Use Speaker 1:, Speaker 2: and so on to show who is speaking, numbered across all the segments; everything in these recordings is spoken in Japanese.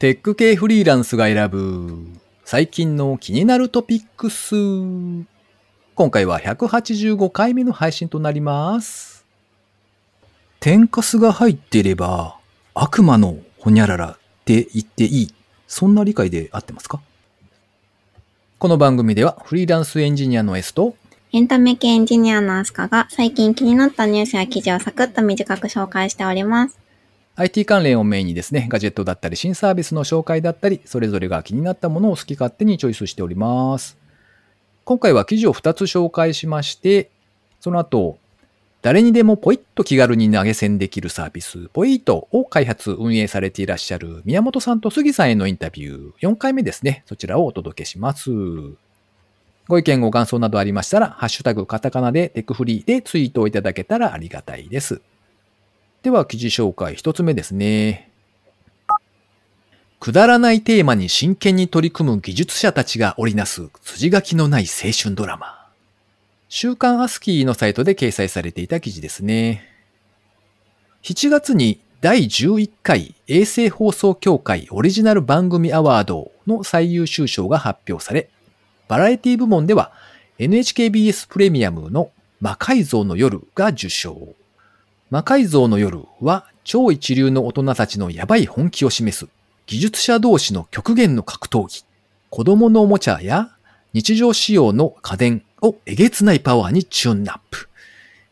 Speaker 1: テック系フリーランスが選ぶ最近の気になるトピックス。今回は185回目の配信となります。天かすが入っていれば悪魔のほにゃららって言っていい。そんな理解で合ってますか？この番組ではフリーランスエンジニアの S と
Speaker 2: エンタメ系エンジニアのアスカが最近気になったニュースや記事をサクッと短く紹介しております。
Speaker 1: IT 関連をメインにですね、ガジェットだったり新サービスの紹介だったり、それぞれが気になったものを好き勝手にチョイスしております。今回は記事を2つ紹介しまして、その後、誰にでもポイッと気軽に投げ銭できるサービス、ポイートを開発、運営されていらっしゃる宮本さんと杉さんへのインタビュー、4回目ですね。そちらをお届けします。ご意見ご感想などありましたら、ハッシュタグカタカナでテクフリーでツイートをいただけたらありがたいです。では記事紹介一つ目ですね。くだらないテーマに真剣に取り組む技術者たちが織りなす筋書きのない青春ドラマ。週刊アスキーのサイトで掲載されていた記事ですね。7月に第11回衛星放送協会オリジナル番組アワードの最優秀賞が発表され、バラエティ部門では NHKBS プレミアムの魔改造の夜が受賞。魔改造の夜は超一流の大人たちのヤバい本気を示す技術者同士の極限の格闘技。子供のおもちゃや日常仕様の家電をえげつないパワーにチューンナップ。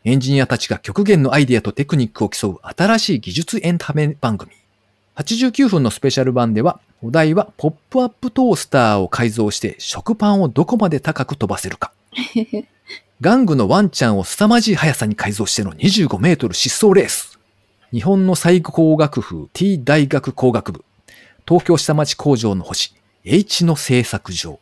Speaker 1: エンジニアたちが極限のアイデアとテクニックを競う新しい技術エンタメ番組。89分のスペシャル版では、お題はポップアップトースターを改造して食パンをどこまで高く飛ばせるか。玩具のワンちゃんを凄まじい速さに改造しての25メートル疾走レース。日本の最高学府 T 大学工学部。東京下町工場の星 H の製作所。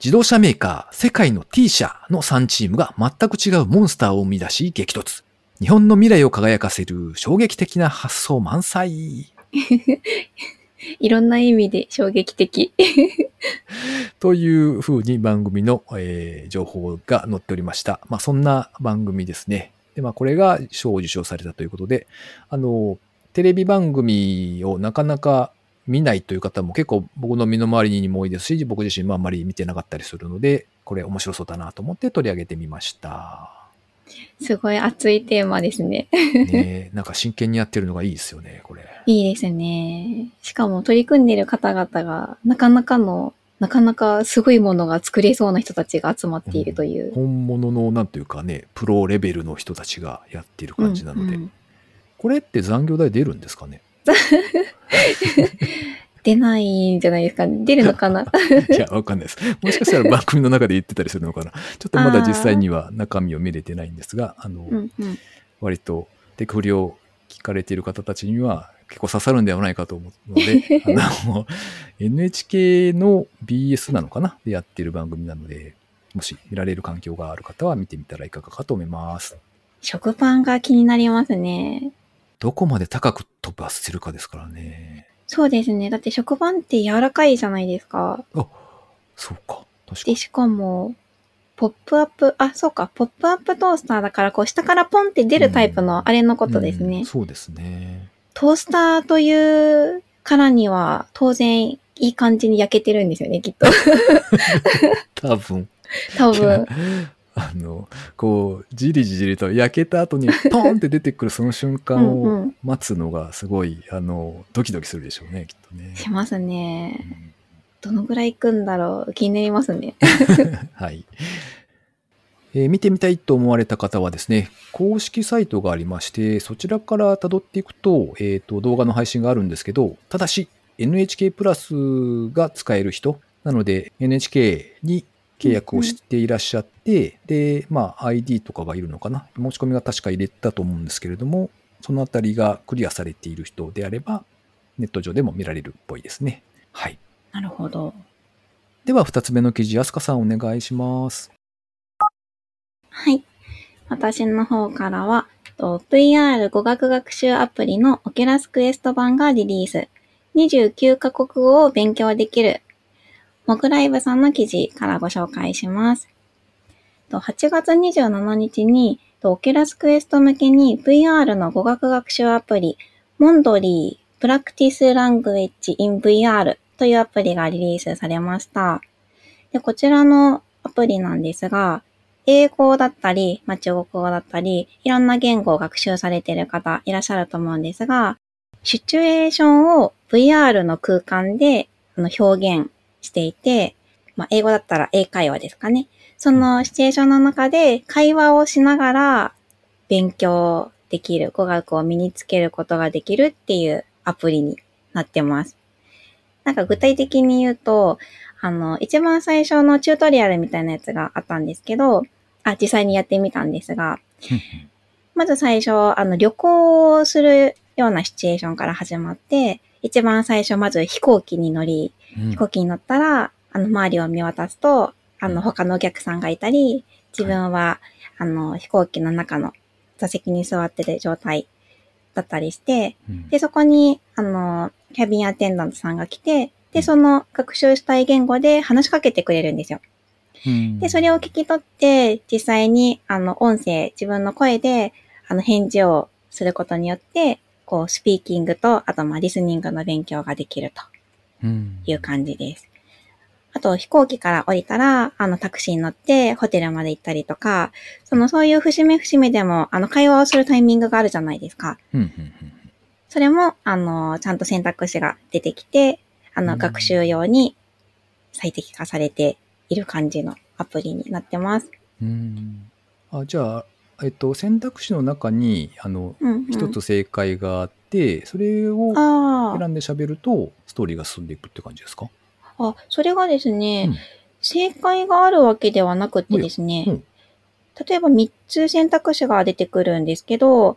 Speaker 1: 自動車メーカー世界の T 社の3チームが全く違うモンスターを生み出し激突。日本の未来を輝かせる衝撃的な発想満載。
Speaker 2: いろんな意味で衝撃的。
Speaker 1: という風に番組の、えー情報が載っておりました。まあそんな番組ですね。で、まあこれが賞を受賞されたということで、あの、テレビ番組をなかなか見ないという方も結構僕の身の回りにも多いですし、僕自身もあんまり見てなかったりするので、これ面白そうだなと思って取り上げてみました。
Speaker 2: すごい熱いテーマですね。
Speaker 1: ねえなんか真剣にやってるのがいいですよね、これ。
Speaker 2: いいですね。しかも取り組んでる方々が、なかなかの、なかなかすごいものが作れそうな人たちが集まっているという。
Speaker 1: 本物のなんというかね、プロレベルの人たちがやっている感じなので、
Speaker 2: うんうん
Speaker 1: これって残業代出るんですかね？
Speaker 2: 出ないんじゃないですかね。出るのかな？
Speaker 1: いや、わかんないです。もしかしたら番組の中で言ってたりするのかな。ちょっとまだ実際には中身を見れてないんですが、あの、
Speaker 2: うんうん。
Speaker 1: 割とテクフリを聞かれている方たちには結構刺さるんではないかと思うので、あの、NHK の BS なのかな？でやっている番組なので、もし見られる環境がある方は見てみたらいかがかと思います。
Speaker 2: 食パンが気になりますね。
Speaker 1: どこまで高く飛ばせるかですからね。
Speaker 2: そうですね。だって食パンって柔らかいじゃないですか。
Speaker 1: あ、そうか。確か
Speaker 2: で、
Speaker 1: に。
Speaker 2: しかも、ポップアップ、あ、そうか、ポップアップトースターだから、こう、下からポンって出るタイプのあれのことですね。
Speaker 1: うんそうですね。
Speaker 2: トースターというからには、当然、いい感じに焼けてるんですよね、きっと。
Speaker 1: 多分。
Speaker 2: 多分。
Speaker 1: あの、こう、じりじりと焼けた後にポンって出てくるその瞬間
Speaker 2: うんう
Speaker 1: を
Speaker 2: ん
Speaker 1: 待つのがすごい、あの、ドキドキするでしょうね、きっとね。
Speaker 2: します
Speaker 1: う
Speaker 2: ね。
Speaker 1: ん
Speaker 2: どのぐらい行くんだろう気になりますね。
Speaker 1: はい。えー見てみたいと思われた方はですね、公式サイトがありまして、そちらから辿っていくと、えっ、と、動画の配信があるんですけど、ただし、NHK プラスが使える人、なので、NHK に契約をしていらっしゃって、で、まあ、ID とかがいるのかな。申し込みが確か入れたと思うんですけれども、そのあたりがクリアされている人であれば、ネット上でも見られるっぽいですね。はい。
Speaker 2: なるほど。
Speaker 1: では、二つ目の記事、安香さんお願いします。
Speaker 2: はい。私の方からは、VR 語学学習アプリの Oculus Quest 版がリリース。29カ国語を勉強できる。モグライブさんの記事からご紹介します。8月27日に、と Oculus Quest 向けに VR の語学学習アプリ、モンドリー Practice Language in VR というアプリがリリースされました。で、こちらのアプリなんですが、英語だったり、まあ、中国語だったり、いろんな言語を学習されている方いらっしゃると思うんですが、シチュエーションを VR の空間で表現していて、まあ、英語だったら英会話ですかね。そのシチュエーションの中で会話をしながら勉強できる、語学を身につけることができるっていうアプリになってます。なんか具体的に言うと、あの、一番最初のチュートリアルみたいなやつがあったんですけど、あ、実際にやってみたんですが、まず最初、あの、旅行をするようなシチュエーションから始まって、一番最初、まず飛行機に乗り、
Speaker 1: うん。
Speaker 2: 飛行機に乗ったら、あの、周りを見渡すと、あの、他のお客さんがいたり、自分は、あの、飛行機の中の座席に座ってる状態だったりして、
Speaker 1: うん。
Speaker 2: で、そこに、あの、キャビンアテンダントさんが来て、で、その学習したい言語で話しかけてくれるんですよ。
Speaker 1: うん
Speaker 2: で、それを聞き取って、実際に、あの、音声、自分の声で、あの、返事をすることによって、こう、スピーキングと、あと、まあ、リスニングの勉強ができると
Speaker 1: うん
Speaker 2: いう感じです。あと、飛行機から降りたら、あの、タクシーに乗って、ホテルまで行ったりとか、その、そういう節目節目でも、あの、会話をするタイミングがあるじゃないですか。それも、あの、ちゃんと選択肢が出てきて、あの、
Speaker 1: うん
Speaker 2: 学習用に最適化されている感じのアプリになってます。
Speaker 1: うん。あじゃあ、えっと、選択肢の中にあの
Speaker 2: うん、うん。
Speaker 1: 一つ正解があって、それを
Speaker 2: あ
Speaker 1: 選んで喋るとストーリーが進んでいくって感じですか？
Speaker 2: あ、あ、それがですね、
Speaker 1: うん。
Speaker 2: 正解があるわけではなくてですね、
Speaker 1: うん。
Speaker 2: 例えば3つ選択肢が出てくるんですけど、
Speaker 1: うん。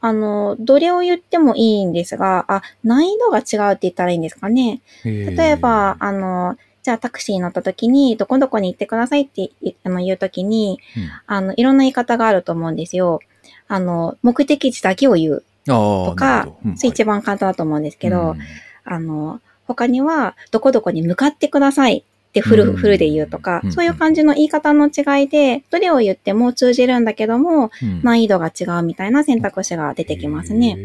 Speaker 2: あの、どれを言ってもいいんですが、あ、難易度が違うって言ったらいいんですかね。例
Speaker 1: 例
Speaker 2: えば、あの、じゃあタクシーに乗った時に、どこどこに行ってくださいって言あの言う時に、あの、いろんな言い方があると思うんですよ。あの、目的地だけを言う。
Speaker 1: と
Speaker 2: とか、それ一番簡単だと思うんですけど、あの、他には、どこどこに向かってくださいってフル、
Speaker 1: うん。
Speaker 2: フルで言うとか、
Speaker 1: うん。
Speaker 2: そういう感じの言い方の違いで、どれを言っても通じるんだけども、難易度が違うみたいな選択肢が出てきますね。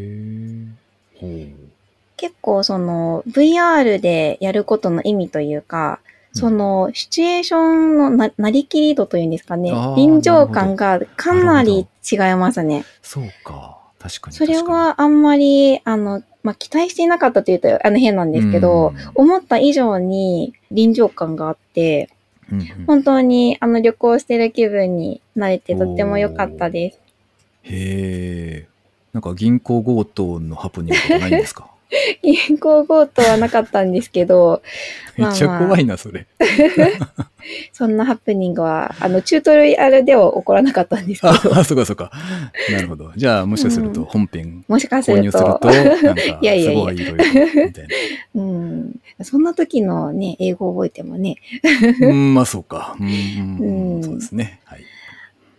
Speaker 1: ね。
Speaker 2: 結構その VR でやることの意味というか、そのシチュエーションのななりきり度というんですかね臨場感がかなり違いますね。
Speaker 1: そうか。確かに。
Speaker 2: それはあんまり、あの、まあ、期待していなかったというと、あの変なんですけど、思った以上に臨場感があって、
Speaker 1: に、うんうん
Speaker 2: 本当にあの旅行してる気分になれてとっても良かったです。
Speaker 1: へえ。なんか銀行強盗のハプニングとかないんですか？
Speaker 2: 銀行強盗はなかったんですけど、
Speaker 1: めっちゃ怖いな、それ。
Speaker 2: そんなハプニングは、あの、チュートリアルでは起こらなかったんですけ
Speaker 1: あ
Speaker 2: ど、
Speaker 1: あ、そうかそうか。なるほど。じゃあ、もしかすると本編
Speaker 2: もしかする
Speaker 1: 購入すると、
Speaker 2: と、
Speaker 1: なんか、
Speaker 2: いやいやいや
Speaker 1: すごいいろいろ、みたいな。
Speaker 2: うん、そんな時のね、英語を覚えてもね。
Speaker 1: うん、まあそうか。うん、うん
Speaker 2: うん
Speaker 1: そうですね。はい。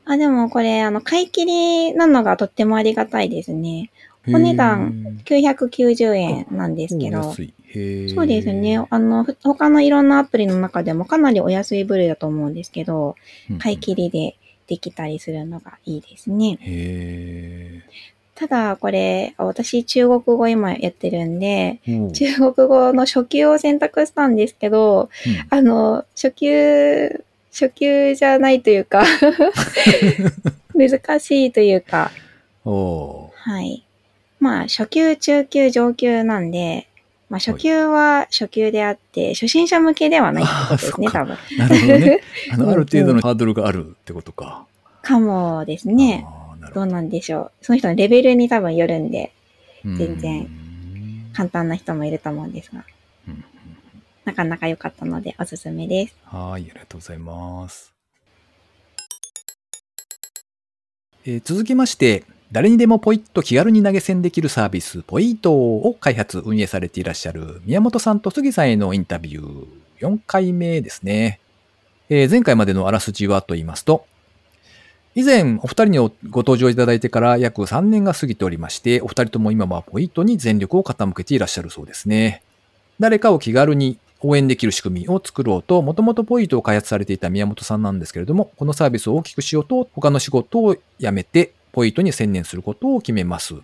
Speaker 2: あ、でもこれ、あの、買い切りなのがとってもありがたいですね。お値段990円なんですけど。そうですね。あの、ふ他のいろんなアプリの中でもかなりお安い部類だと思うんですけど、
Speaker 1: うん。
Speaker 2: 買い切りでできたりするのがいいですね。
Speaker 1: へ
Speaker 2: ただ、これ、私中国語今やってるんで、中国語の初級を選択したんですけど、
Speaker 1: うん
Speaker 2: あの、初級、初級じゃないというか、難しいというか、はい。まあ、初級、中級、上級なんで、まあ、初級は初級であって、初心者向けではないってことですね、多分。
Speaker 1: なるほどね。あの、
Speaker 2: うん
Speaker 1: ある程度のハードルがあるってことか。
Speaker 2: かもですね。
Speaker 1: あーなるほ
Speaker 2: どうなんでしょう。その人のレベルに多分よるんで、
Speaker 1: ど。
Speaker 2: 全然
Speaker 1: うん
Speaker 2: 簡単な人もいると思うんですが、なかなか良かったのでおすすめです。
Speaker 1: はい、ありがとうございます。えー続きまして、誰にでもポイッと気軽に投げ銭できるサービス、ポイートを開発、運営されていらっしゃる宮本さんと杉さんへのインタビュー、4回目ですね。えー前回までのあらすじはと言いますと、以前お二人にご登場いただいてから約3年が過ぎておりまして、お二人とも今はポイントに全力を傾けていらっしゃるそうですね。誰かを気軽に応援できる仕組みを作ろうと、もともとポイントを開発されていた宮本さんなんですけれども、このサービスを大きくしようと、他の仕事を辞めて、ポイントに専念することを決めます。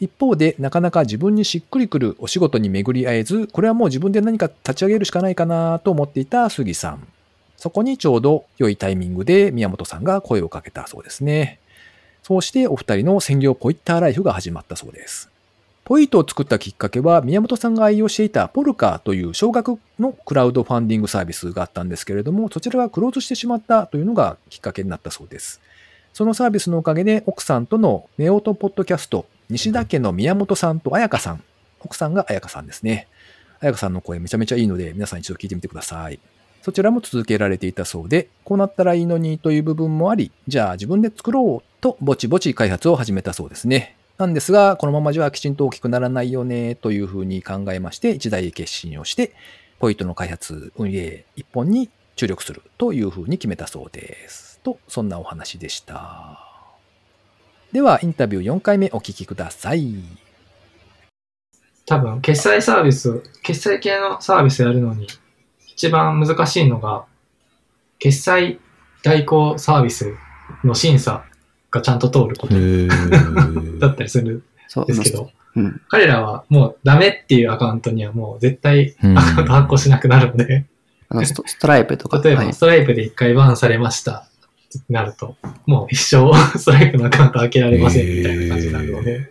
Speaker 1: 一方で、なかなか自分にしっくりくるお仕事に巡り合えず、これはもう自分で何か立ち上げるしかないかなと思っていた杉さん。そこにちょうど良いタイミングで宮本さんが声をかけたそうですね。そうしてお二人の専業ポイッターライフが始まったそうです。ポイートを作ったきっかけは、宮本さんが愛用していたポルカという少額のクラウドファンディングサービスがあったんですけれども、そちらがクローズしてしまったというのがきっかけになったそうです。そのサービスのおかげで、奥さんとのネオトポッドキャスト、西田家の宮本さんと彩香さん、奥さんが彩香さんですね。彩香さんの声めちゃめちゃいいので、皆さん一度聞いてみてください。そちらも続けられていたそうで、こうなったらいいのにという部分もあり、じゃあ自分で作ろうとぼちぼち開発を始めたそうですね。なんですが、このままじゃきちんと大きくならないよねというふうに考えまして、一大決心をして、ポイントの開発、運営一本に注力するというふうに決めたそうです。と、そんなお話でした。では、インタビュー4回目お聞きください。
Speaker 3: 多分、決済サービス、決済系のサービスやるのに、一番難しいのが、決済代行サービスの審査がちゃんと通ること だったりするん
Speaker 4: そう
Speaker 3: ですけど、
Speaker 4: うん。
Speaker 3: 彼らはもうダメっていうアカウントにはもう絶対
Speaker 1: うん
Speaker 3: アカウント発行しなくなるので、
Speaker 4: あのストストライプとか。
Speaker 3: 例えば
Speaker 4: はい
Speaker 3: ストライプで一回バンされましたってなると、もう一生ストライプのアカウント開けられませんみたいな感じになるので、うん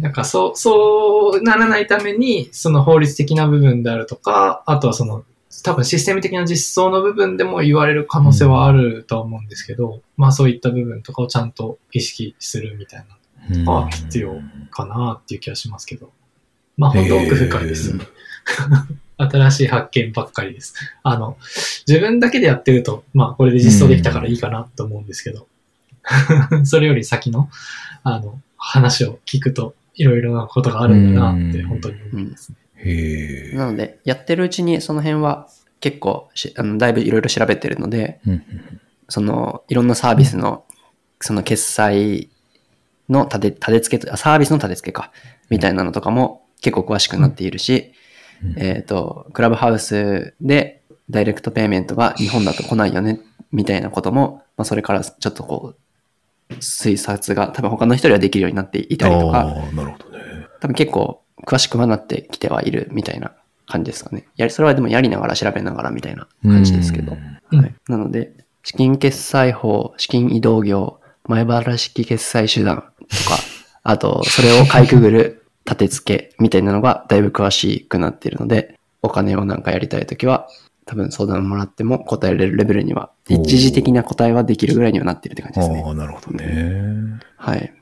Speaker 3: なんかそう、そうならないために、その法律的な部分であるとか、あとはその、多分システム的な実装の部分でも言われる可能性はあるとは思うんですけど、まあそういった部分とかをちゃんと意識するみたいなのは必要かなっていう気がしますけど。まあ本当奥深いですよね。新しい発見ばっかりです。あの、自分だけでやってると、まあこれで実装できたからいいかなと思うんですけど、それより先の、あの、話を聞くと、いろいろなことがあるんだなって本当に思いますね。
Speaker 1: へえ。
Speaker 4: なので、やってるうちにその辺は結構しあのだいぶいろいろ調べてるので、
Speaker 1: うん
Speaker 4: そのいろんなサービスの、その決済の立て立て付けと、あサービスの立て付けか、みたいなのとかも結構詳しくなっているし、
Speaker 1: うん
Speaker 4: えっ、と、クラブハウスでダイレクトペイメントが日本だと来ないよね、みたいなことも、まあ、それからちょっとこう、推察が多分他の人よりはできるようになっていたりとか、
Speaker 1: なるほどね。
Speaker 4: 多分結構詳しくはなってきてはいるみたいな感じですかね。やり、それはでもやりながら調べながらみたいな感じですけど。
Speaker 1: うん
Speaker 4: はい。なので、資金決済法、資金移動業、前払式決済手段とか、あと、それをかいくぐる立て付けみたいなのがだいぶ詳しくなっているので、お金をなんかやりたいときは、多分相談もらっても答えられるレベルには、一時的な答えはできるぐらいにはなっているって感じですね。
Speaker 1: ああ、なるほどね。
Speaker 4: はい。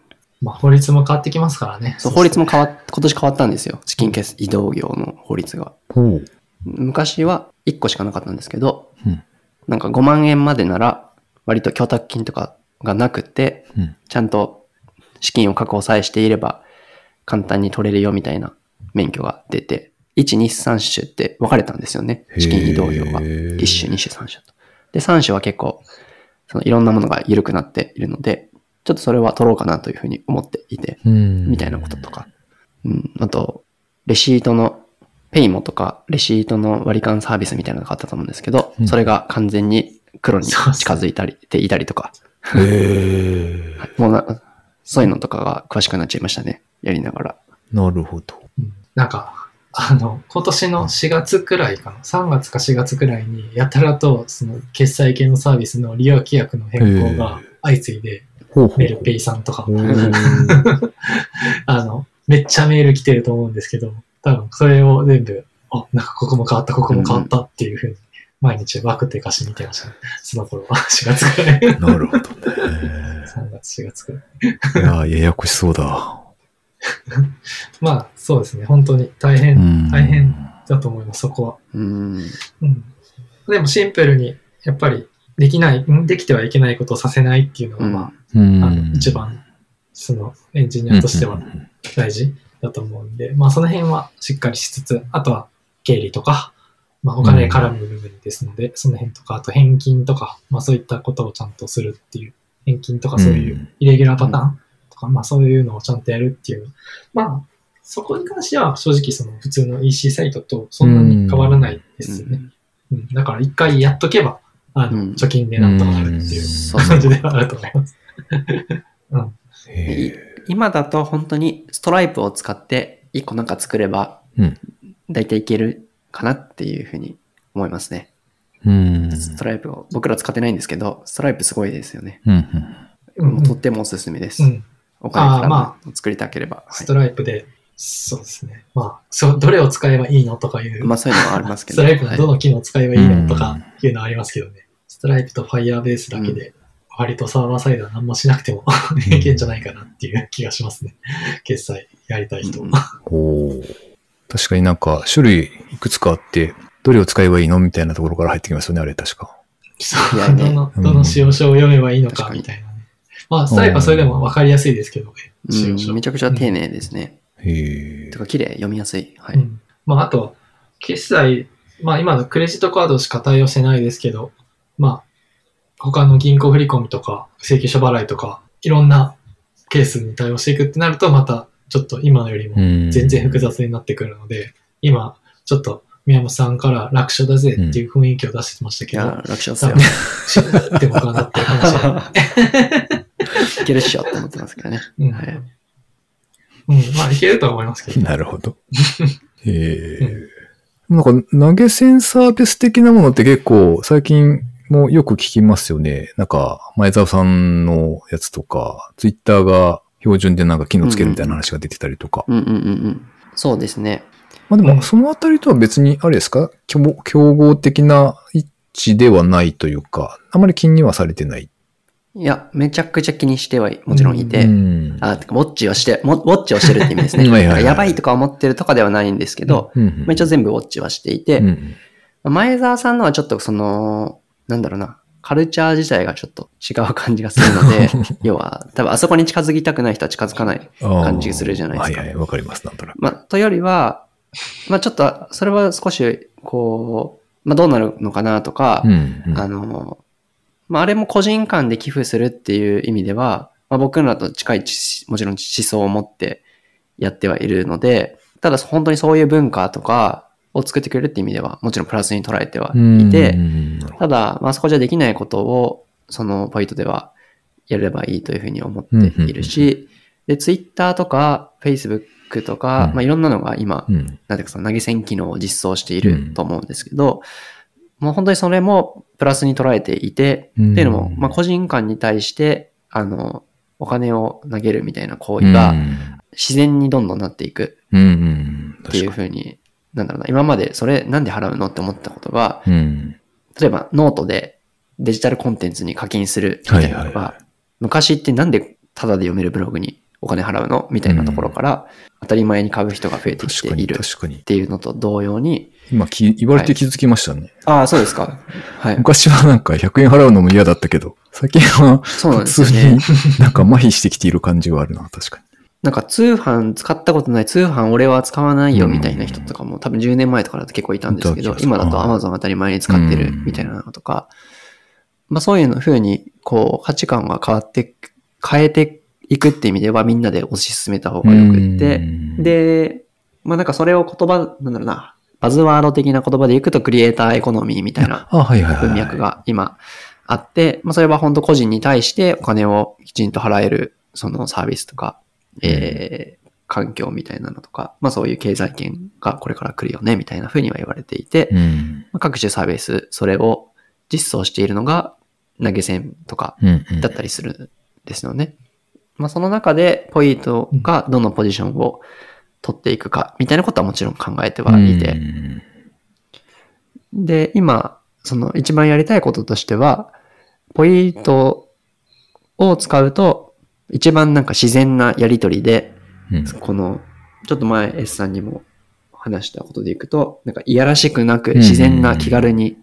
Speaker 3: まあ法律も変わってきますからね。
Speaker 4: そう、法律も変わっ、今年変わったんですよ。資金決移動業の法律が。昔は1個しかなかったんですけど、
Speaker 1: うん
Speaker 4: なんか5万円までなら、割と供託金とかがなくて、
Speaker 1: うん。
Speaker 4: ちゃんと資金を確保さえしていれば、簡単に取れるよみたいな免許が出て、1、2、3種って分かれたんですよね。資金移動業が。
Speaker 1: へー
Speaker 4: 1種、2種、3種と。で、3種は結構、そのいろんなものが緩くなっているので、ちょっとそれは取ろうかなというふうに思っていて、
Speaker 1: うん
Speaker 4: みたいなこととか。うん。あと、レシートの、ペイモとか、レシートの割り勘サービスみたいなのがあったと思うんですけど、
Speaker 1: うん
Speaker 4: それが完全に黒に近づいたり、ていたりとか、
Speaker 1: へえ。
Speaker 4: もうな、そういうのとかが詳しくなっちゃいましたね。やりながら。
Speaker 1: なるほど。
Speaker 3: うんなんか、あの、今年の4月くらいかな、3月か4月くらいに、やたらと、その、決済系のサービスの利用規約の変更が相次いで、
Speaker 1: ほうほ
Speaker 3: メルペイさんとか。あの、めっちゃメール来てると思うんですけど、多分それを全部、あ、なんかここも変わった、ここも変わったっていうふうに、毎日バクってかし見てましたね。その頃は、4月くらい。
Speaker 1: なるほどね。
Speaker 3: 3月、4月くらい。
Speaker 1: いやー、ややこしそうだ。
Speaker 3: まあ、そうですね。本当に大
Speaker 1: う
Speaker 3: 変
Speaker 1: ん
Speaker 3: 大変だと思います、そこは。
Speaker 4: うん。
Speaker 3: うん。でもシンプルに、やっぱり、できない、ん？できてはいけないことをさせないっていうのが、ま
Speaker 1: うん
Speaker 3: あ、あの一番、その、エンジニアとしては
Speaker 1: うん
Speaker 3: 大事だと思うんで、まあ、その辺はしっかりしつつ、あとは、経理とか、まあ、お金絡む部分ですので、その辺とか、あと返金とか、まあ、そういったことをちゃんとするっていう、返金とかそういううんイレギュラーパターンとか、まあ、そういうのをちゃんとやるっていう、まあ、そこに関しては正直その普通の EC サイトとそんなに変わらないですよね。うん、だから一回やっとけば、あの、
Speaker 4: うん
Speaker 3: 貯金でなんとかなるっていう
Speaker 4: そう
Speaker 3: 感じではあると思います。うん。
Speaker 1: へ
Speaker 4: 今だと本当にストライプを使って一個なんか作れば、
Speaker 1: うん
Speaker 4: 大体いけるかなっていうふうに思いますね。
Speaker 1: うん。
Speaker 4: ストライプを、僕ら使ってないんですけど、ストライプすごいですよね。
Speaker 1: うん。
Speaker 3: うん
Speaker 4: とってもおすすめです。
Speaker 3: うん。
Speaker 4: お金から
Speaker 3: あーま
Speaker 4: も作りたければ。はい
Speaker 3: ストライプで、そうですね。まあ、そう、どれを使えばいいのとかいう、
Speaker 4: まあそういうのはありますけど。
Speaker 3: ストライプのど
Speaker 4: はい
Speaker 3: の機能を使えばいいのとかいうのはありますけどね。ストライプと Firebase だけで、割とサーバーサイドは何もしなくても いけんじゃないかなっていう気がしますね。決済やりたい人
Speaker 4: うん
Speaker 3: は。
Speaker 1: おー確かになんか種類いくつかあって、どれを使えばいいのみたいなところから入ってきますよね、あれ確か。
Speaker 3: そう
Speaker 4: ね
Speaker 3: どの、どの使用書を読めばいいのかみたいなね。まあ、ストライプはそれでも分かりやすいですけどね。
Speaker 4: うん、めちゃくちゃ丁寧ですね。
Speaker 1: へえ
Speaker 4: て。か綺麗、読みやすい。はい。
Speaker 3: うんまあ、あと、決済、まあ、今のクレジットカードしか対応してないですけど、まあ、他の銀行振込とか、請求書払いとか、いろんなケースに対応していくってなると、また、ちょっと今のよりも
Speaker 1: うん
Speaker 3: 全然複雑になってくるので、今、ちょっと宮本さんから楽勝だぜっていう雰囲気を出してましたけど、
Speaker 4: いや、楽勝っす
Speaker 3: 多
Speaker 4: よ
Speaker 3: 分。、知ってもかなって話は。
Speaker 4: いけるっしょって思ってますけどね。
Speaker 3: うん
Speaker 4: はい
Speaker 3: うん、まあ、いけるとは思いますけど。
Speaker 1: なるほど。へえ。なんか投げ銭サービス的なものって結構最近もよく聞きますよね。なんか前澤さんのやつとか、ツイッターが標準でなんか機能つけるみたいな話が出てたりとか。
Speaker 4: うんうんうんうん。そうですね。
Speaker 1: まあで
Speaker 3: うん
Speaker 1: もそのあたりとは別にあれですか？競競合的な一致ではないというか、あまり気にはされてない。
Speaker 4: いや、めちゃくちゃ気にしてはいもちろんいて、
Speaker 1: うん。
Speaker 4: あ、てか、ウォッチをして、もウォッチをしてるって意味ですね。
Speaker 1: はいはいはい
Speaker 4: やばいとか思ってるとかではないんですけど、
Speaker 1: うん
Speaker 4: まあ、一応全部ウォッチはしていて、
Speaker 1: うん
Speaker 4: 前澤さんのはちょっとその、なんだろうな、カルチャー自体がちょっと違う感じがするので、要は、多分あそこに近づきたくない人は近づかない。感じがするじゃないですか
Speaker 1: はいはい、わかります、なんとなく。
Speaker 4: まあ、とよりは、まあちょっと、それは少し、こう、まあどうなるのかなとか、
Speaker 1: うんうん
Speaker 4: あの、まあ、あれも個人間で寄付するっていう意味では、まあ、僕らと近い知もちろん思想を持ってやってはいるので、ただ本当にそういう文化とかを作ってくれるって意味では、もちろんプラスに捉えてはいて、ただ、まあそこじゃできないことを、そのポイントではやればいいというふうに思っているし、で、ツイッターとか、フェイスブックとか、
Speaker 1: うん。
Speaker 4: まあいろんなのが今、
Speaker 1: どうん。
Speaker 4: なんていうかその投げ銭機能を実装していると思うんですけど、もう本当にそれもプラスに捉えていて、
Speaker 1: うん
Speaker 4: っていうのも、まあ個人間に対して、あの、お金を投げるみたいな行為が自然にどんどんなっていく。っていうふうに、なんだろうな、今までそれなんで払うのって思ったことが、
Speaker 1: うん。
Speaker 4: 例えばノートでデジタルコンテンツに課金するみたいなのが、
Speaker 1: はいはいは
Speaker 4: 昔ってなんでタダで読めるブログにお金払うの？みたいなところから、当たり前に買う人が増えてきているっ。ていうのと同様に、
Speaker 1: 今き、言われて気づきましたね。
Speaker 4: ああ、そうですか。はい。
Speaker 1: 昔はなんか100円払うのも嫌だったけど、最近は
Speaker 4: そうなん
Speaker 1: 普通に。なんか麻痺してきている感じがあるな、確かに。
Speaker 4: なんか通販使ったことない、通販俺は使わないよみたいな人とかも多分10年前とかだと結構いたんですけど今だと Amazon 当たり前に使ってるみたいなのとか、まあそういうの風にこう価値観が変わって、変えていくって意味ではみんなで推し進めた方がよくって、
Speaker 1: うん、
Speaker 4: で、まあなんかそれを言葉、なんだろうな、バズワード的な言葉でいくとクリエイターエコノミーみたいな。文脈が今あって、まあそれは本当個人に対してお金をきちんと払えるそのサービスとか、えー環境みたいなのとか、まあそういう経済圏がこれから来るよねみたいな風には言われていて、
Speaker 1: うん。
Speaker 4: まあ各種サービス、それを実装しているのが投げ銭とか。だったりするんですよね。まあその中でポイントがどのポジションを取っていくかみたいなことはもちろん考えてはいて、
Speaker 1: うん。
Speaker 4: で、今、その一番やりたいこととしては、ポイントを使うと、一番なんか自然なやりとりで、
Speaker 1: うん。
Speaker 4: この、ちょっと前 S さんにも話したことでいくと、なんかいやらしくなく自然な気軽に、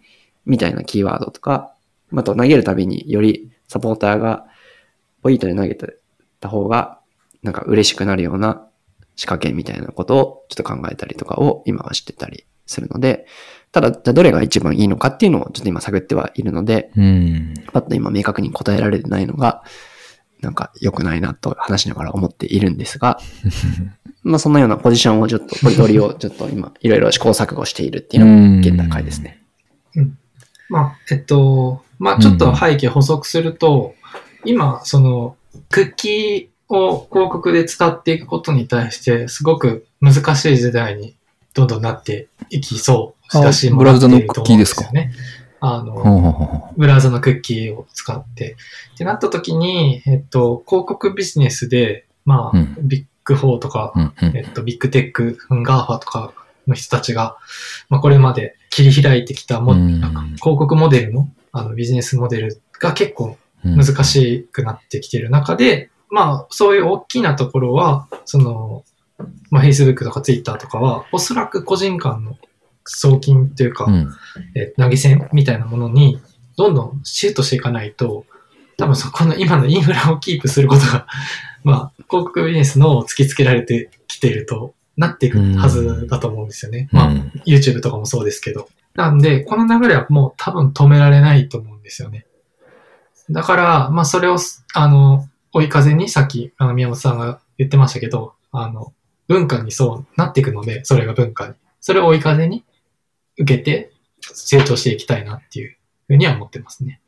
Speaker 4: みたいなキーワードとか、あと投げるたびによりサポーターがポイントで投げた方が、なんか嬉しくなるような仕掛けみたいなことをちょっと考えたりとかを今はしてたりするので、ただ、じゃあどれが一番いいのかっていうのをちょっと今探ってはいるので、
Speaker 1: うん。
Speaker 4: パッと今明確に答えられてないのが、なんか良くないなと話しながら思っているんですが、まあそんなようなポジションをちょっと、ポリトリをちょっと今、いろいろ試行錯誤しているっていうのが現段階ですね。
Speaker 3: まあ、えっと、まあ、ちょっと背景補足すると、今、その、クッキーを広告で使っていくことに対して、すごく難しい時代にどんどんなっていきそうだし、
Speaker 1: ブラウザのクッキーですか？
Speaker 3: よね。あの、ブラウザのクッキーを使って。ってなった時に、えっと、広告ビジネスで、まあ、
Speaker 1: うん
Speaker 3: ビッグ4とか、
Speaker 1: う。うんうん
Speaker 3: えっと、ビッグテック、 GAFA とかの人たちが、まあ、これまで切り開いてきたも、
Speaker 1: うん
Speaker 3: 広告モデルの、あの、ビジネスモデルが結構
Speaker 1: うん
Speaker 3: 難しくなってきてる中で、まあ、そういう大きなところは、その、まあ、Facebook とか Twitter とかは、おそらく個人間の送金というか、
Speaker 1: うん
Speaker 3: えー投げ銭みたいなものに、どんどんシュートしていかないと、多分そこの今のインフラをキープすることが、まあ、広告ビジネスの突きつけられてきているとなっていくはずだと思うんですよね。まあ、
Speaker 1: うん
Speaker 3: YouTube とかもそうですけど。なんで、この流れはもう多分止められないと思うんですよね。だから、まあそれを、あの、追い風に、さっき、あの、宮本さんが言ってましたけど、あの、文化にそうなっていくので、それが文化に。それを追い風に受けて成長していきたいなっていうふうには思ってますね。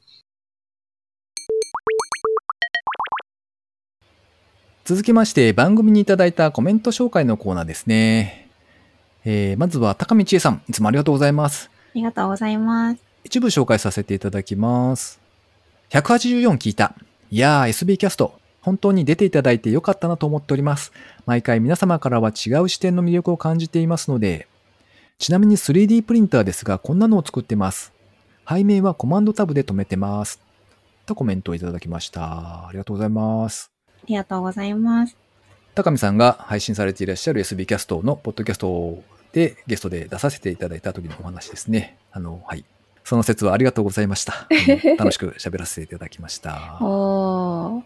Speaker 1: 続きまして、番組にいただいたコメント紹介のコーナーですね。えーまずは、高見千恵さん、いつもありがとうございます。
Speaker 2: ありがとうございます。
Speaker 1: 一部紹介させていただきます。184聞いた。いやー、SB キャスト。本当に出ていただいてよかったなと思っております。毎回皆様からは違う視点の魅力を感じていますので。ちなみに 3D プリンターですが、こんなのを作ってます。背面はコマンドタブで止めてます。とコメントをいただきました。ありがとうございます。
Speaker 2: ありがとうございます。
Speaker 1: 高見さんが配信されていらっしゃる SB キャストのポッドキャストでゲストで出させていただいた時のお話ですね。あの、はい。その説はありがとうございました。楽しく喋らせていただきました。あの、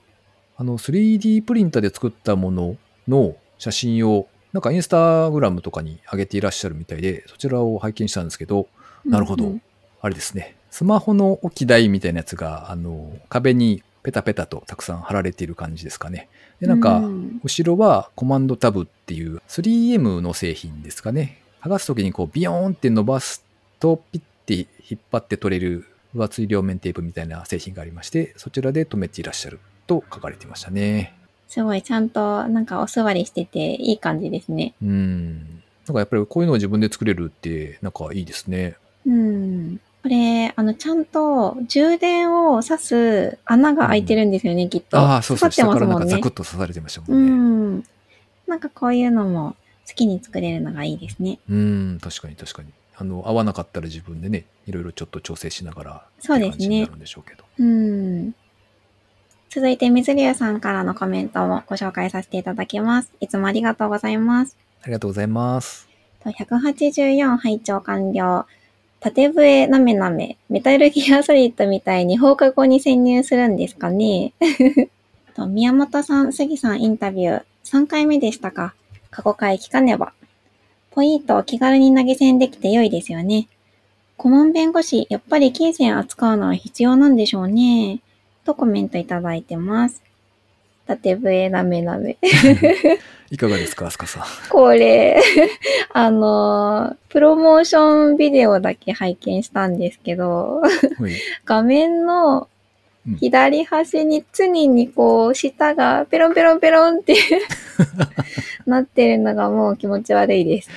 Speaker 1: 3D プリンターで作ったものの写真を、なんかインスタグラムとかに上げていらっしゃるみたいで、そちらを拝見したんですけど、なるほど。
Speaker 2: うんうん
Speaker 1: あれですね。スマホの置き台みたいなやつが、あの、壁にペタペタとたくさん貼られている感じですかね。で、なんか、
Speaker 2: うん
Speaker 1: 後ろはコマンドタブっていう 3M の製品ですかね。剥がすときにこうビヨーンって伸ばすとピッて引っ張って取れる分厚い両面テープみたいな製品がありまして、そちらで止めていらっしゃると書かれていましたね。
Speaker 2: すごい、ちゃんとなんかお座りしてていい感じですね。
Speaker 1: うん。なんかやっぱりこういうのを自分で作れるってなんかいいですね。
Speaker 2: うん。これ、あの、ちゃんと充電を挿す穴が開いてるんですよね、きっと。
Speaker 1: ああ、そうそう。下からなんかザクッと刺されてましたも
Speaker 2: うん
Speaker 1: ね。
Speaker 2: ん。なんかこういうのも好きに作れるのがいいですね。
Speaker 1: うん、確かに確かに。あの、合わなかったら自分でね、いろいろちょっと調整しながら、
Speaker 2: そうですね
Speaker 1: なるんでしょうけど。
Speaker 2: うん。続いて、水流さんからのコメントもご紹介させていただきます。いつもありがとうございます。
Speaker 1: ありがとうございます。
Speaker 2: と184拝聴完了。縦笛なめなめ、メタルギアソリッドみたいに放課後に潜入するんですかね と宮本さん、杉さんインタビュー、3回目でしたか。過去回聞かねば。ポイントを気軽に投げ銭できて良いですよね。顧問弁護士、やっぱり金銭扱うのは必要なんでしょうね。とコメントいただいてます。縦笛なめなめ。
Speaker 1: いかがですか、アスカさん。
Speaker 2: これ、あの、プロモーションビデオだけ拝見したんですけど、
Speaker 1: はい
Speaker 2: 画面の左端に常にこう、舌がペロンペロンペロンって なってるのがもう気持ち悪いです。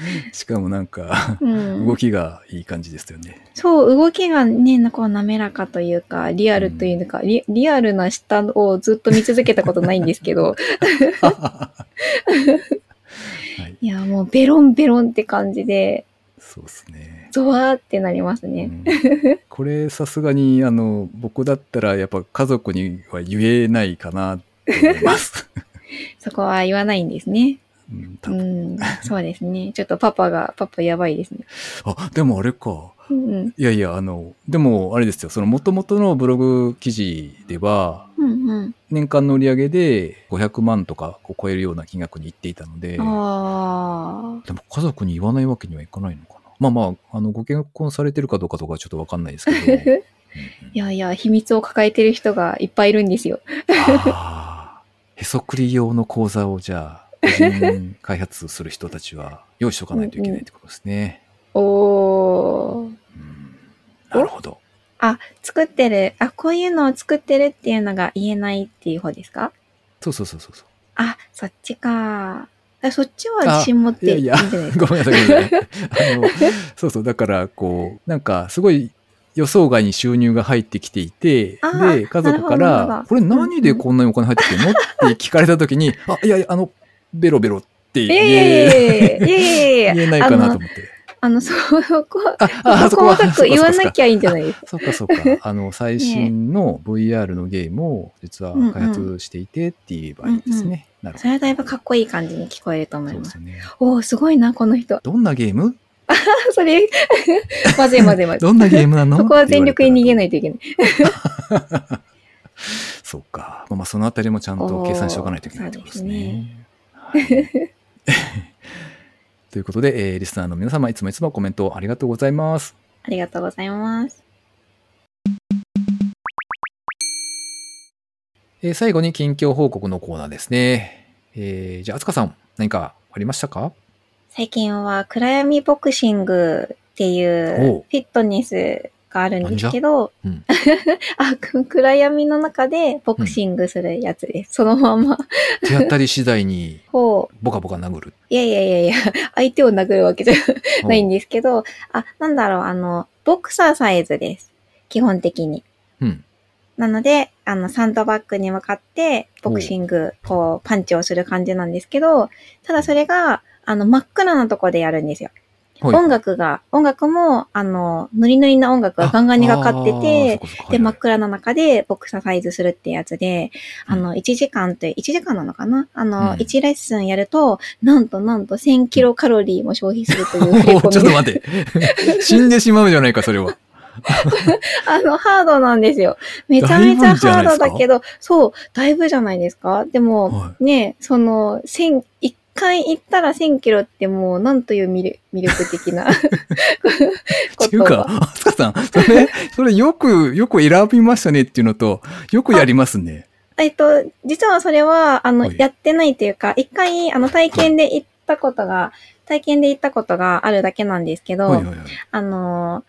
Speaker 1: しかもなんか、
Speaker 2: うん、
Speaker 1: 動きがいい感じですよね。
Speaker 2: そう、動きがね、こう滑らかというか、リアルというか、リリアルな舌をずっと見続けたことないんですけど、
Speaker 1: はい、
Speaker 2: いや、もうベロンベロンって感じで、
Speaker 1: そうですね。
Speaker 2: ゾワーってなりますね。
Speaker 1: うんこれさすがにあの僕だったらやっぱ家族には言えないかなって思います。
Speaker 2: そこは言わないんですね。
Speaker 1: うん
Speaker 2: そうですね。ちょっとパパが、パパやばいですね。
Speaker 1: あでもあれか。
Speaker 2: うんうん。
Speaker 1: いやいやあのでもあれですよその元々のブログ記事では
Speaker 2: うんうん。
Speaker 1: 年間の売り上げで500万とかを超えるような金額にいっていたので。
Speaker 2: あ
Speaker 1: でも家族に言わないわけにはいかないのかな。まあまあ、あの、ご結婚されてるかどうかとかはちょっとわかんないですけど。うんうん
Speaker 2: あ。いやいや、秘密を抱えてる人がいっぱいいるんですよ。
Speaker 1: ああ、へそくり用の講座をじゃあ、個人開発する人たちは用意しとかないといけないってことですね。
Speaker 2: おー。
Speaker 1: うんなるほど。
Speaker 2: あ、作ってる。あ、こういうのを作ってるっていうのが言えないっていう方ですか？
Speaker 1: そうそうそうそう。
Speaker 2: あ、そっちか。あそっちは自信持っていいんじゃないですか？
Speaker 1: ごめんなさい、ごめんなさい。あの、そうそう、だから、こう、なんか、すごい予想外に収入が入ってきていて、で、家族から、
Speaker 2: ど
Speaker 1: これ何でこんなにお金入ってきてるの？って聞かれたときに、あ、いやいや、あの、ベロベロって
Speaker 2: いやいやいやいやいやいやいや
Speaker 1: 言えないかなと思って。
Speaker 2: あの、そこ、
Speaker 1: あ、あ、
Speaker 2: そこ細かく言わなき
Speaker 1: ゃ。
Speaker 2: ゃいいんじゃないですか？
Speaker 1: そっかそっか。あの、最新の VR のゲームを実は開発していてって言えばいいですね。なるほ
Speaker 2: それはだいぶかっこいい感じに聞こえると思
Speaker 1: ど。
Speaker 2: いま。
Speaker 1: そうですすよね。
Speaker 2: おおすごいな、この人。
Speaker 1: どんなゲーム？
Speaker 2: それ、まずいまずいまずい。
Speaker 1: どんなゲームなの？
Speaker 2: そこは全力に逃げないいといけない。
Speaker 1: そっか。まあ、そのあたりもちゃんと計算しておかないといけないってことですね。はいということで、えーリスナーの皆様、いつもいつもコメントありがとうございます。
Speaker 2: ありがとうございます。
Speaker 1: えー最後に近況報告のコーナーですね。えーじゃあ、あつかさん、何かありましたか？
Speaker 2: 最近は暗闇ボクシングってい
Speaker 1: お
Speaker 2: う
Speaker 1: う
Speaker 2: フィットネスがあるんですけど、
Speaker 1: うん
Speaker 2: あく暗闇の中でボクシングするやつです。そのまま。
Speaker 1: 手当たり次第に ボカボカ殴る。
Speaker 2: いやいやいやいや、相手を殴るわけじゃないん
Speaker 1: で。
Speaker 2: ですけど、あ、なんだろう、あの、ボクサーサイズです。基本的に。
Speaker 1: うん。
Speaker 2: なので、あの、サンドバッグに向かって、ボクシング、こう、パンチをする感じなんですけど、ただそれが、あの、真っ暗なとこでやるんですよ。
Speaker 1: はい
Speaker 2: 音楽が、音楽も、あの、ノリノリな音楽がガンガンにかかってて、で、真っ暗な中でボクササイズするってやつで、
Speaker 1: うん
Speaker 2: あの、1時間という、1時間なのかな？あの、
Speaker 1: うん
Speaker 2: 1レッスンやると、なんとなんと1000キロカロリーも消費するという
Speaker 1: ちょっと。待って。死んでしまうじゃないか、それは。
Speaker 2: あの、ハードなんですよ。めちゃめちゃハードだけど、そう、だいぶじゃないですか？でも、
Speaker 1: は
Speaker 2: ね、その、千、一回行ったら1000キロってもう、なんという魅力魅力的なこ
Speaker 1: っていうか。あつかさん、それ、それよく、よく選びましたねっていうのと、よくやりますね。
Speaker 2: えっと、実はそれは、あの、
Speaker 1: はい
Speaker 2: やってないというか、一回、あの、体験で行ったことが、体験で行ったことがあるだけなんですけど、
Speaker 1: はいはいはい。
Speaker 2: あの、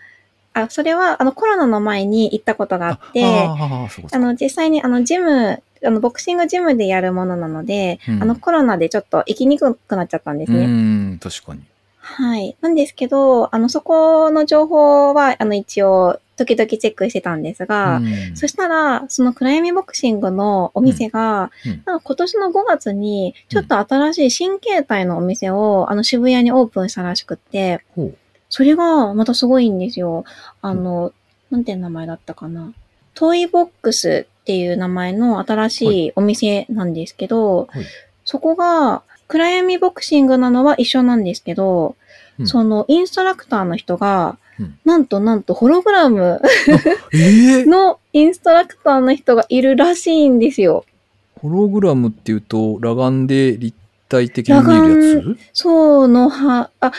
Speaker 2: あ、それは、あの、コロナの前に行ったことがあって、
Speaker 1: あ、
Speaker 2: の、実際にあの、ジム、あの、ボクシングジムでやるものなので、
Speaker 1: うん
Speaker 2: あの、コロナでちょっと行きにくくなっちゃったんですねう。
Speaker 1: ん、確かに。
Speaker 2: はい。なんですけど、あの、そこの情報は、あの、一応、時々チェックしてたんですが、
Speaker 1: うん
Speaker 2: そしたら、その暗闇ボクシングのお店が、
Speaker 1: うん
Speaker 2: なんか今年の5月に、ちょっと新しい新形態のお店を、あの、渋谷にオープンしたらしくって、
Speaker 1: ほう
Speaker 2: それがまたすごいんですよ。あの、なんていう名前だったかな。トイボックスっていう名前の新しいお店なんですけど、
Speaker 1: はい。
Speaker 2: そこが暗闇ボクシングなのは一緒なんですけど、
Speaker 1: うん。
Speaker 2: そのインストラクターの人が、
Speaker 1: うん。
Speaker 2: なんとなんとホログラム
Speaker 1: ええ
Speaker 2: のインストラクターの人がいるらしいんですよ。
Speaker 1: ホログラムっていうと、裸眼で立体的に見えるやつ？
Speaker 2: そうのは、あ、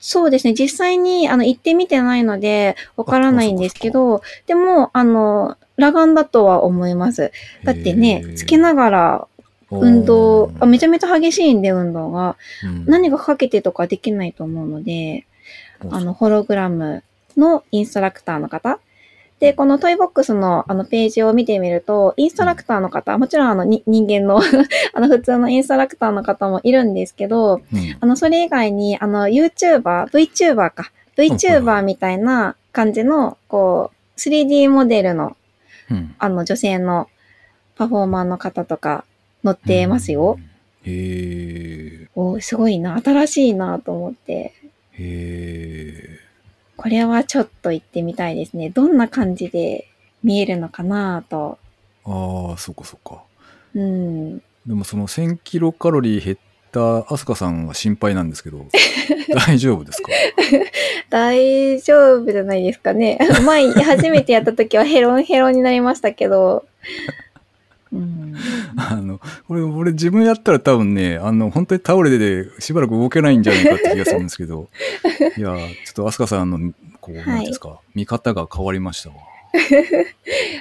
Speaker 2: そうですね。実際に、あの、行ってみてないので、わからないんですけど、でも、あの、裸眼だとは思います。だってね、つけながら運動、あめちゃめちゃ激しいんで、運動が。何がかけてとかできないと思うので、あの、ホログラムのインストラクターの方。で、このトイボックスのあのページを見てみると、インストラクターの方、もちろんあのに人間の あの普通のインストラクターの方もいるんですけど、
Speaker 1: うん
Speaker 2: あの、それ以外に、あの、YouTuber、VTuber か。VTuber みたいな感じの、こう、3D モデルの、
Speaker 1: うん
Speaker 2: あの、女性のパフォーマーの方とか乗ってますよ。。
Speaker 1: へえ。
Speaker 2: おーすごいな。新しいなと思って。
Speaker 1: へえ。
Speaker 2: これはちょっと行ってみたいですね。どんな感じで見えるのかなと。
Speaker 1: ああ、そうかそうか。
Speaker 2: うん。
Speaker 1: でもその1000キロカロリー減ったアスカさんが心配なんですけど、大丈夫ですか？
Speaker 2: 大丈夫じゃないですかね。前、初めてやった時はヘロンヘロンになりましたけど。うん。
Speaker 1: あの、俺、俺自分やったら多分ね、あの、本当に倒れててしばらく動けないんじゃないかって気がするんですけど、いや、ちょっとアスカさんの、こう、なんですか、見方が変わりましたわ。チャレンジャーや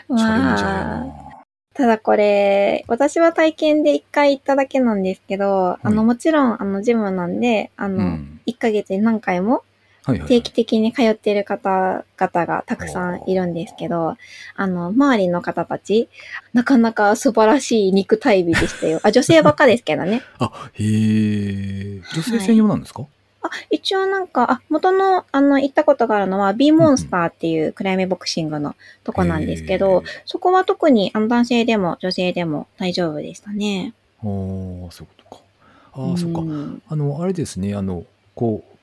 Speaker 2: まあ、
Speaker 1: な。
Speaker 2: ただこれ、私は体験で一回行っただけなんですけど、あの、
Speaker 1: はい
Speaker 2: もちろん、あの、ジムなんで、あの、
Speaker 1: うん。
Speaker 2: 1ヶ月に何回も、
Speaker 1: はいはい。
Speaker 2: 定期的に通ってる方々がたくさんいるんですけど、あの、周りの方たち、なかなか素晴らしい肉体美でしたよ。あ、女性ばっかですけどね。
Speaker 1: あ、へえ。女性専用なんですか、
Speaker 2: あ、一応なんか、あ、元の、あの、行ったことがあるのは、B モンスターっていうクライメボクシングのとこなんですけど、そこは特に、あの、男性でも女性でも大丈夫でしたね。
Speaker 1: ああ、そういうことか。ああ、そっか。
Speaker 2: ん
Speaker 1: あの、あれですね、あの、こう、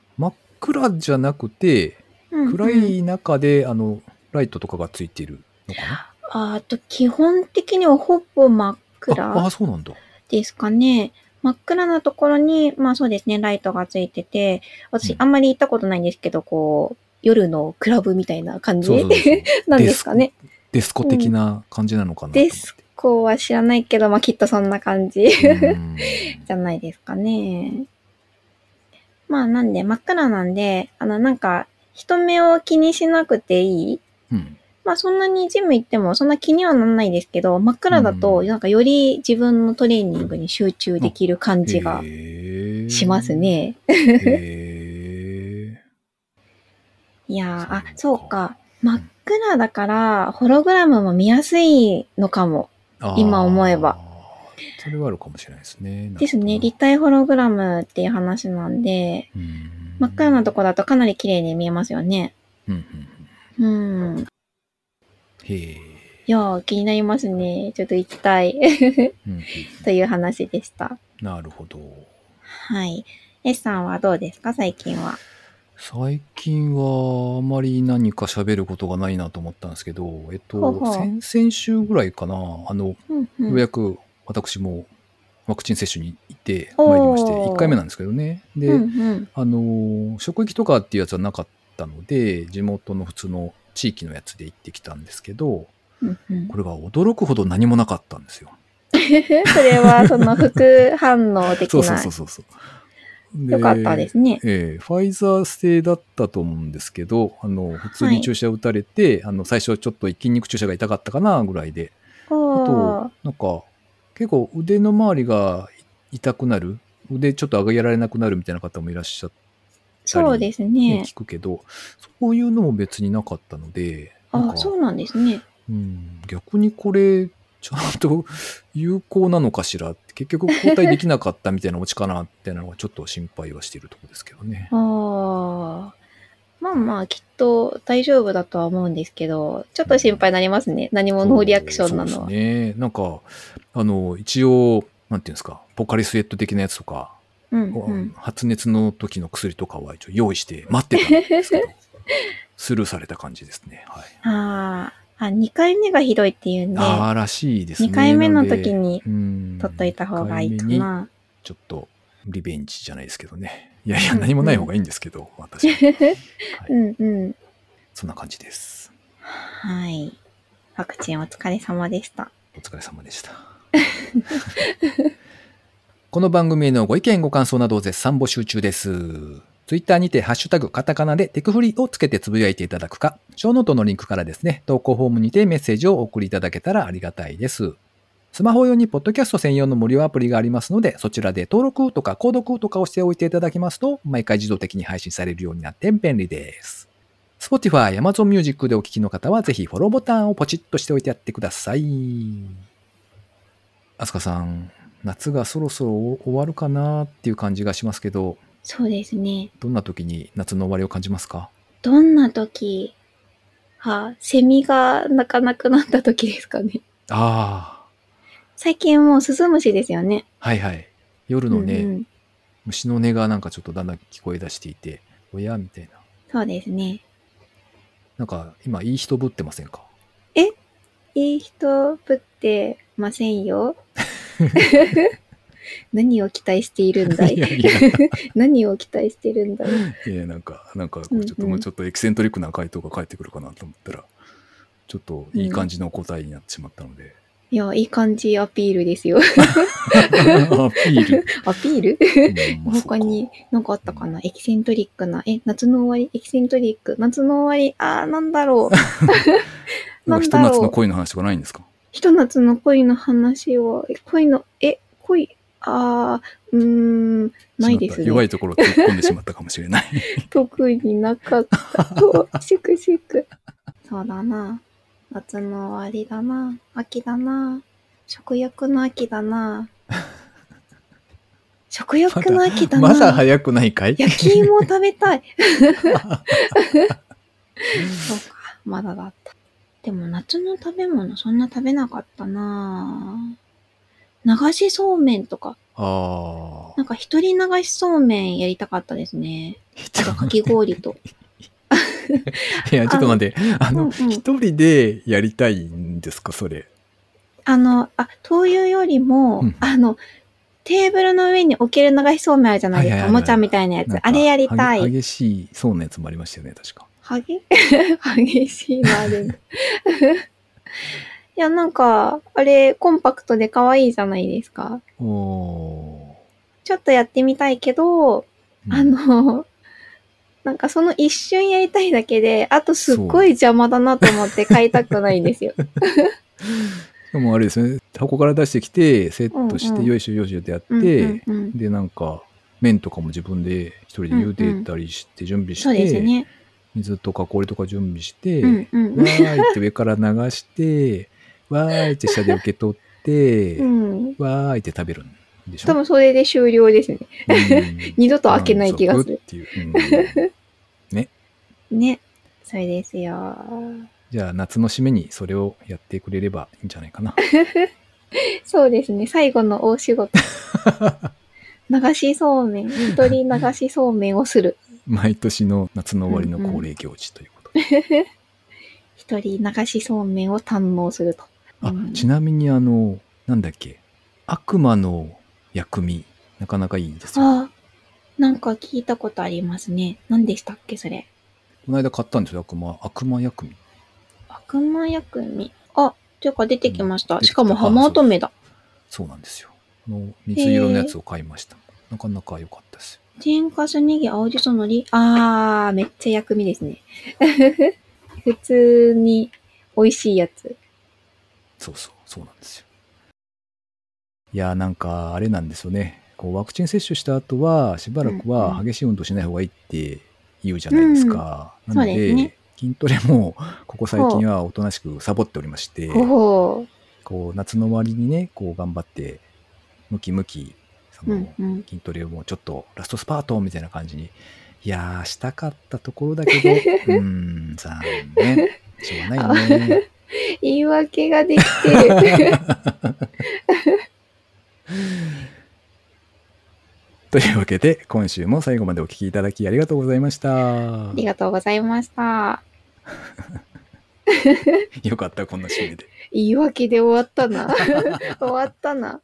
Speaker 1: 暗じゃなくて、
Speaker 2: うん
Speaker 1: 暗い中で、あの、ライトとかがついてるのかな？
Speaker 2: ああと、基本的にはほぼ真っ
Speaker 1: ああ、
Speaker 2: 暗
Speaker 1: そうなんだ。
Speaker 2: ですかね。真っ暗なところに、まあそうですね、ライトがついてて、私
Speaker 1: うん
Speaker 2: あんまり行ったことないんですけど、こう、夜のクラブみたいな感じ。なんですかね。
Speaker 1: デスコ的な感じなのかなと思って。
Speaker 2: デスコは知らないけど、まあきっとそんな感じ。
Speaker 1: うん
Speaker 2: じゃないですかね。まあなんで、真っ暗なんで、あのなんか、人目を気にしなくていい？
Speaker 1: うん。
Speaker 2: まあそんなにジム行ってもそんな気にはならないですけど、真っ暗だと、
Speaker 1: うん
Speaker 2: なんかより自分のトレーニングに集中できる感じがします。ね。
Speaker 1: へ
Speaker 2: いやー、あ、
Speaker 1: そ
Speaker 2: ううか。真っ暗だから、ホログラムも見やすいのかも。
Speaker 1: ー
Speaker 2: 今思えば。
Speaker 1: それはあるかもしれないですね。
Speaker 2: ですね。立体ホログラムっていう話なんで、
Speaker 1: ん
Speaker 2: 真っ暗なとこだとかなり綺麗に見えますよね。
Speaker 1: うんうんうん
Speaker 2: うん。い
Speaker 1: へえ。
Speaker 2: やー、気になりますね。ちょっと行きたい。
Speaker 1: うんうん
Speaker 2: という話でした。
Speaker 1: なるほど。
Speaker 2: はい。S さんはどうですか？最近は。
Speaker 1: 最近はあまり何か喋ることがないなと思ったんですけど、えっと、
Speaker 2: ほうほう
Speaker 1: 先々週ぐらいかな、あの、
Speaker 2: うんう
Speaker 1: ようんやく私もワクチン接種に行ってまいりまして、1回目なんですけどね。で、
Speaker 2: うんうん。
Speaker 1: あの、職域とかっていうやつはなかったので、地元の普通の地域のやつで行ってきたんですけど、
Speaker 2: うんうん
Speaker 1: これが驚くほど何もなかったんですよ。
Speaker 2: それは、その副反応的
Speaker 1: そうそう
Speaker 2: な
Speaker 1: そう。そうそう。
Speaker 2: よかったですね。
Speaker 1: ええファイザー製だったと思うんですけど、あの、普通に注射打たれて、あの、最初ちょっと筋肉注射が痛かったかなぐらいで、あと、なんか、結構腕の周りが痛くなる、腕ちょっと上げられなくなるみたいな方もいらっしゃって、
Speaker 2: そうです
Speaker 1: ね
Speaker 2: ね。
Speaker 1: 聞くけど、そういうのも別になかったので、なんか
Speaker 2: あそうなんですね。
Speaker 1: うん、逆にこれ、ちゃんと有効なのかしら？って結局交代できなかったみたいなオチかなっていうのはちょっと心配はしているところですけどね。
Speaker 2: ああ。まあまあ、きっと大丈夫だとは思うんですけど、ちょっと心配になりますね。何もノーリアクションなのは。
Speaker 1: ね。なんか、あの、一応、なんていうんですか、ポカリスエット的なやつとか、
Speaker 2: うんうん。
Speaker 1: 発熱の時の薬とかは一応用意して待ってたんですけど、スルーされた感じですね。はい。
Speaker 2: あーあ、2回目がひどいっていうんで、
Speaker 1: ああ、らしいですね。
Speaker 2: 2回目の時に
Speaker 1: うん
Speaker 2: 取っといた方がいいかな。
Speaker 1: ちょっと、リベンジじゃないですけどね。いやいや、
Speaker 2: うん
Speaker 1: 何もない方がいいんですけど、私は。はい
Speaker 2: うんうん。
Speaker 1: そんな感じです。
Speaker 2: はい。ワクチンお疲れ様でした。
Speaker 1: お疲れ様でした。この番組へのご意見ご感想などを絶賛募集中です。ツイッターにてハッシュタグカタカナでテクフリをつけてつぶやいていただくか、ショーノートのリンクからですね、投稿フォームにてメッセージをお送りいただけたらありがたいです。スマホ用にポッドキャスト専用の無料アプリがありますので、そちらで登録とか購読とかをしておいていただきますと、毎回自動的に配信されるようになって便利です。Spotify、Amazon Music でお聞きの方は、ぜひフォローボタンをポチッとしておいてやってください。あすかさん、夏がそろそろ終わるかなっていう感じがしますけど、
Speaker 2: そうですね。
Speaker 1: どんな時に夏の終わりを感じますか？
Speaker 2: どんな時、は、セミが鳴かなくなった時ですかね。
Speaker 1: あ
Speaker 2: 最近もうスズムシですよね。
Speaker 1: あ、はいはい。夜のね、
Speaker 2: うんうん
Speaker 1: 虫の音がなんかちょっとだんだん聞こえ出していて、おやみたいな。
Speaker 2: そうですね。
Speaker 1: なんか今いい人ぶってませんか？
Speaker 2: いい人ぶってませんよ。何を期待しているんだい？何を期待してるんだい？
Speaker 1: いやなんか、なんかこ
Speaker 2: う
Speaker 1: ちょっともうちょっとエキセントリックな回答が返ってくるかなと思ったら、ちょっといい感じの答えになってしまったので。
Speaker 2: いや、いい感じアピールですよ。
Speaker 1: アピール。
Speaker 2: アピール？他に何かあったかな？エキセントリックな？え、夏の終わり？エキセントリック？夏の終わり？あー、なんだろう。
Speaker 1: なんかひと夏の恋の話とかないんですか
Speaker 2: ひと夏の恋の話を、え恋の、え、恋、あー、うーん、ないですね。
Speaker 1: 弱いところを突っ込んでしまったかもしれない。
Speaker 2: 特になかったと、シクシク。そうだな。夏の終わりだな。秋だな。食欲の秋だな。食欲の秋だな。
Speaker 1: まだ早くないかい？
Speaker 2: 焼き芋食べたい。そうか、まだだった。でも夏の食べ物そんな食べなかったな流しそうめんとか、
Speaker 1: あ
Speaker 2: なんか一人流しそうめんやりたかったですね。あとかき氷と。
Speaker 1: あ。いや、ちょっと待って。あの、
Speaker 2: うんうん
Speaker 1: 一人でやりたいんですか、それ。
Speaker 2: あの、あ、灯油よりも、
Speaker 1: うん
Speaker 2: あの、テーブルの上に置ける流しそうめんあるじゃないですか。おもちゃみたいなやつあれやりたい。
Speaker 1: 激しいそうなやつもありましたよね、確か。
Speaker 2: はげ激しいのある。いや、なんか、あれ、コンパクトで可愛いじゃないですか。
Speaker 1: お
Speaker 2: ちょっとやってみたいけど、
Speaker 1: ー
Speaker 2: あ、の、なんかその一瞬やりたいだけで、あとすっごい邪魔だなと思って買いたくないんですよ。
Speaker 1: でもあれですね、箱から出してきて、セットして、
Speaker 2: うんうん
Speaker 1: よいしょよいしょってやって、
Speaker 2: うんうんうん
Speaker 1: で、なんか、麺とかも自分で一人で茹でたりして、準備して、
Speaker 2: そうですね。
Speaker 1: 水とか氷とか準備して、
Speaker 2: うんうん
Speaker 1: わーいって上から流して、わーいって下で受け取って、
Speaker 2: うん。
Speaker 1: わーいって食べるんでしょ？
Speaker 2: 多分それで終了ですね。
Speaker 1: うん
Speaker 2: 二度と開けない気がする。
Speaker 1: っていう、うん
Speaker 2: ね。それですよ。
Speaker 1: じゃあ夏の締めにそれをやってくれればいいんじゃないかな。
Speaker 2: そうですね。最後の大仕事。流しそうめん。一人流しそうめんをする。
Speaker 1: 毎年の夏の終わりの恒例行事ということで。
Speaker 2: 一人流しそうめんを堪能すると。
Speaker 1: あ
Speaker 2: うん
Speaker 1: ちなみにあの、なんだっけ、悪魔の薬味、なかなかいいですよ。
Speaker 2: あなんか聞いたことありますね。何でしたっけ、それ。
Speaker 1: この間買ったんですよ、悪魔、悪魔薬味。
Speaker 2: 悪魔薬味。あ、ていうか出てきました。
Speaker 1: うん
Speaker 2: しかもハマ乙女だ。
Speaker 1: そうなんですよ。この水色のやつを買いました。なかなか良かったですよ。
Speaker 2: 天かすネギ青じそのりあー、めっちゃ薬味ですね。普通に美味しいやつ。
Speaker 1: そうそう、そうなんですよ。いやーなんかあれなんですよね。こうワクチン接種した後はしばらく
Speaker 2: うんうん
Speaker 1: は激しい運動しない方がいいって言うじゃないですか。
Speaker 2: うん
Speaker 1: なので
Speaker 2: ね
Speaker 1: 筋トレも ここ最近はおとなしくサボっておりまして。こう夏の終わりにね、こう頑張ってムキムキその、
Speaker 2: うんうん。
Speaker 1: 筋トレをもうちょっとラストスパートみたいな感じにいやーしたかったところだけど うーん残念しょうがないよね。
Speaker 2: 言い訳ができてる。
Speaker 1: というわけで今週も最後までお聞きいただきありがとうございました
Speaker 2: あ。りがとうございました。
Speaker 1: よかったこんな締めで。
Speaker 2: 言い訳で終わったな。終わったな。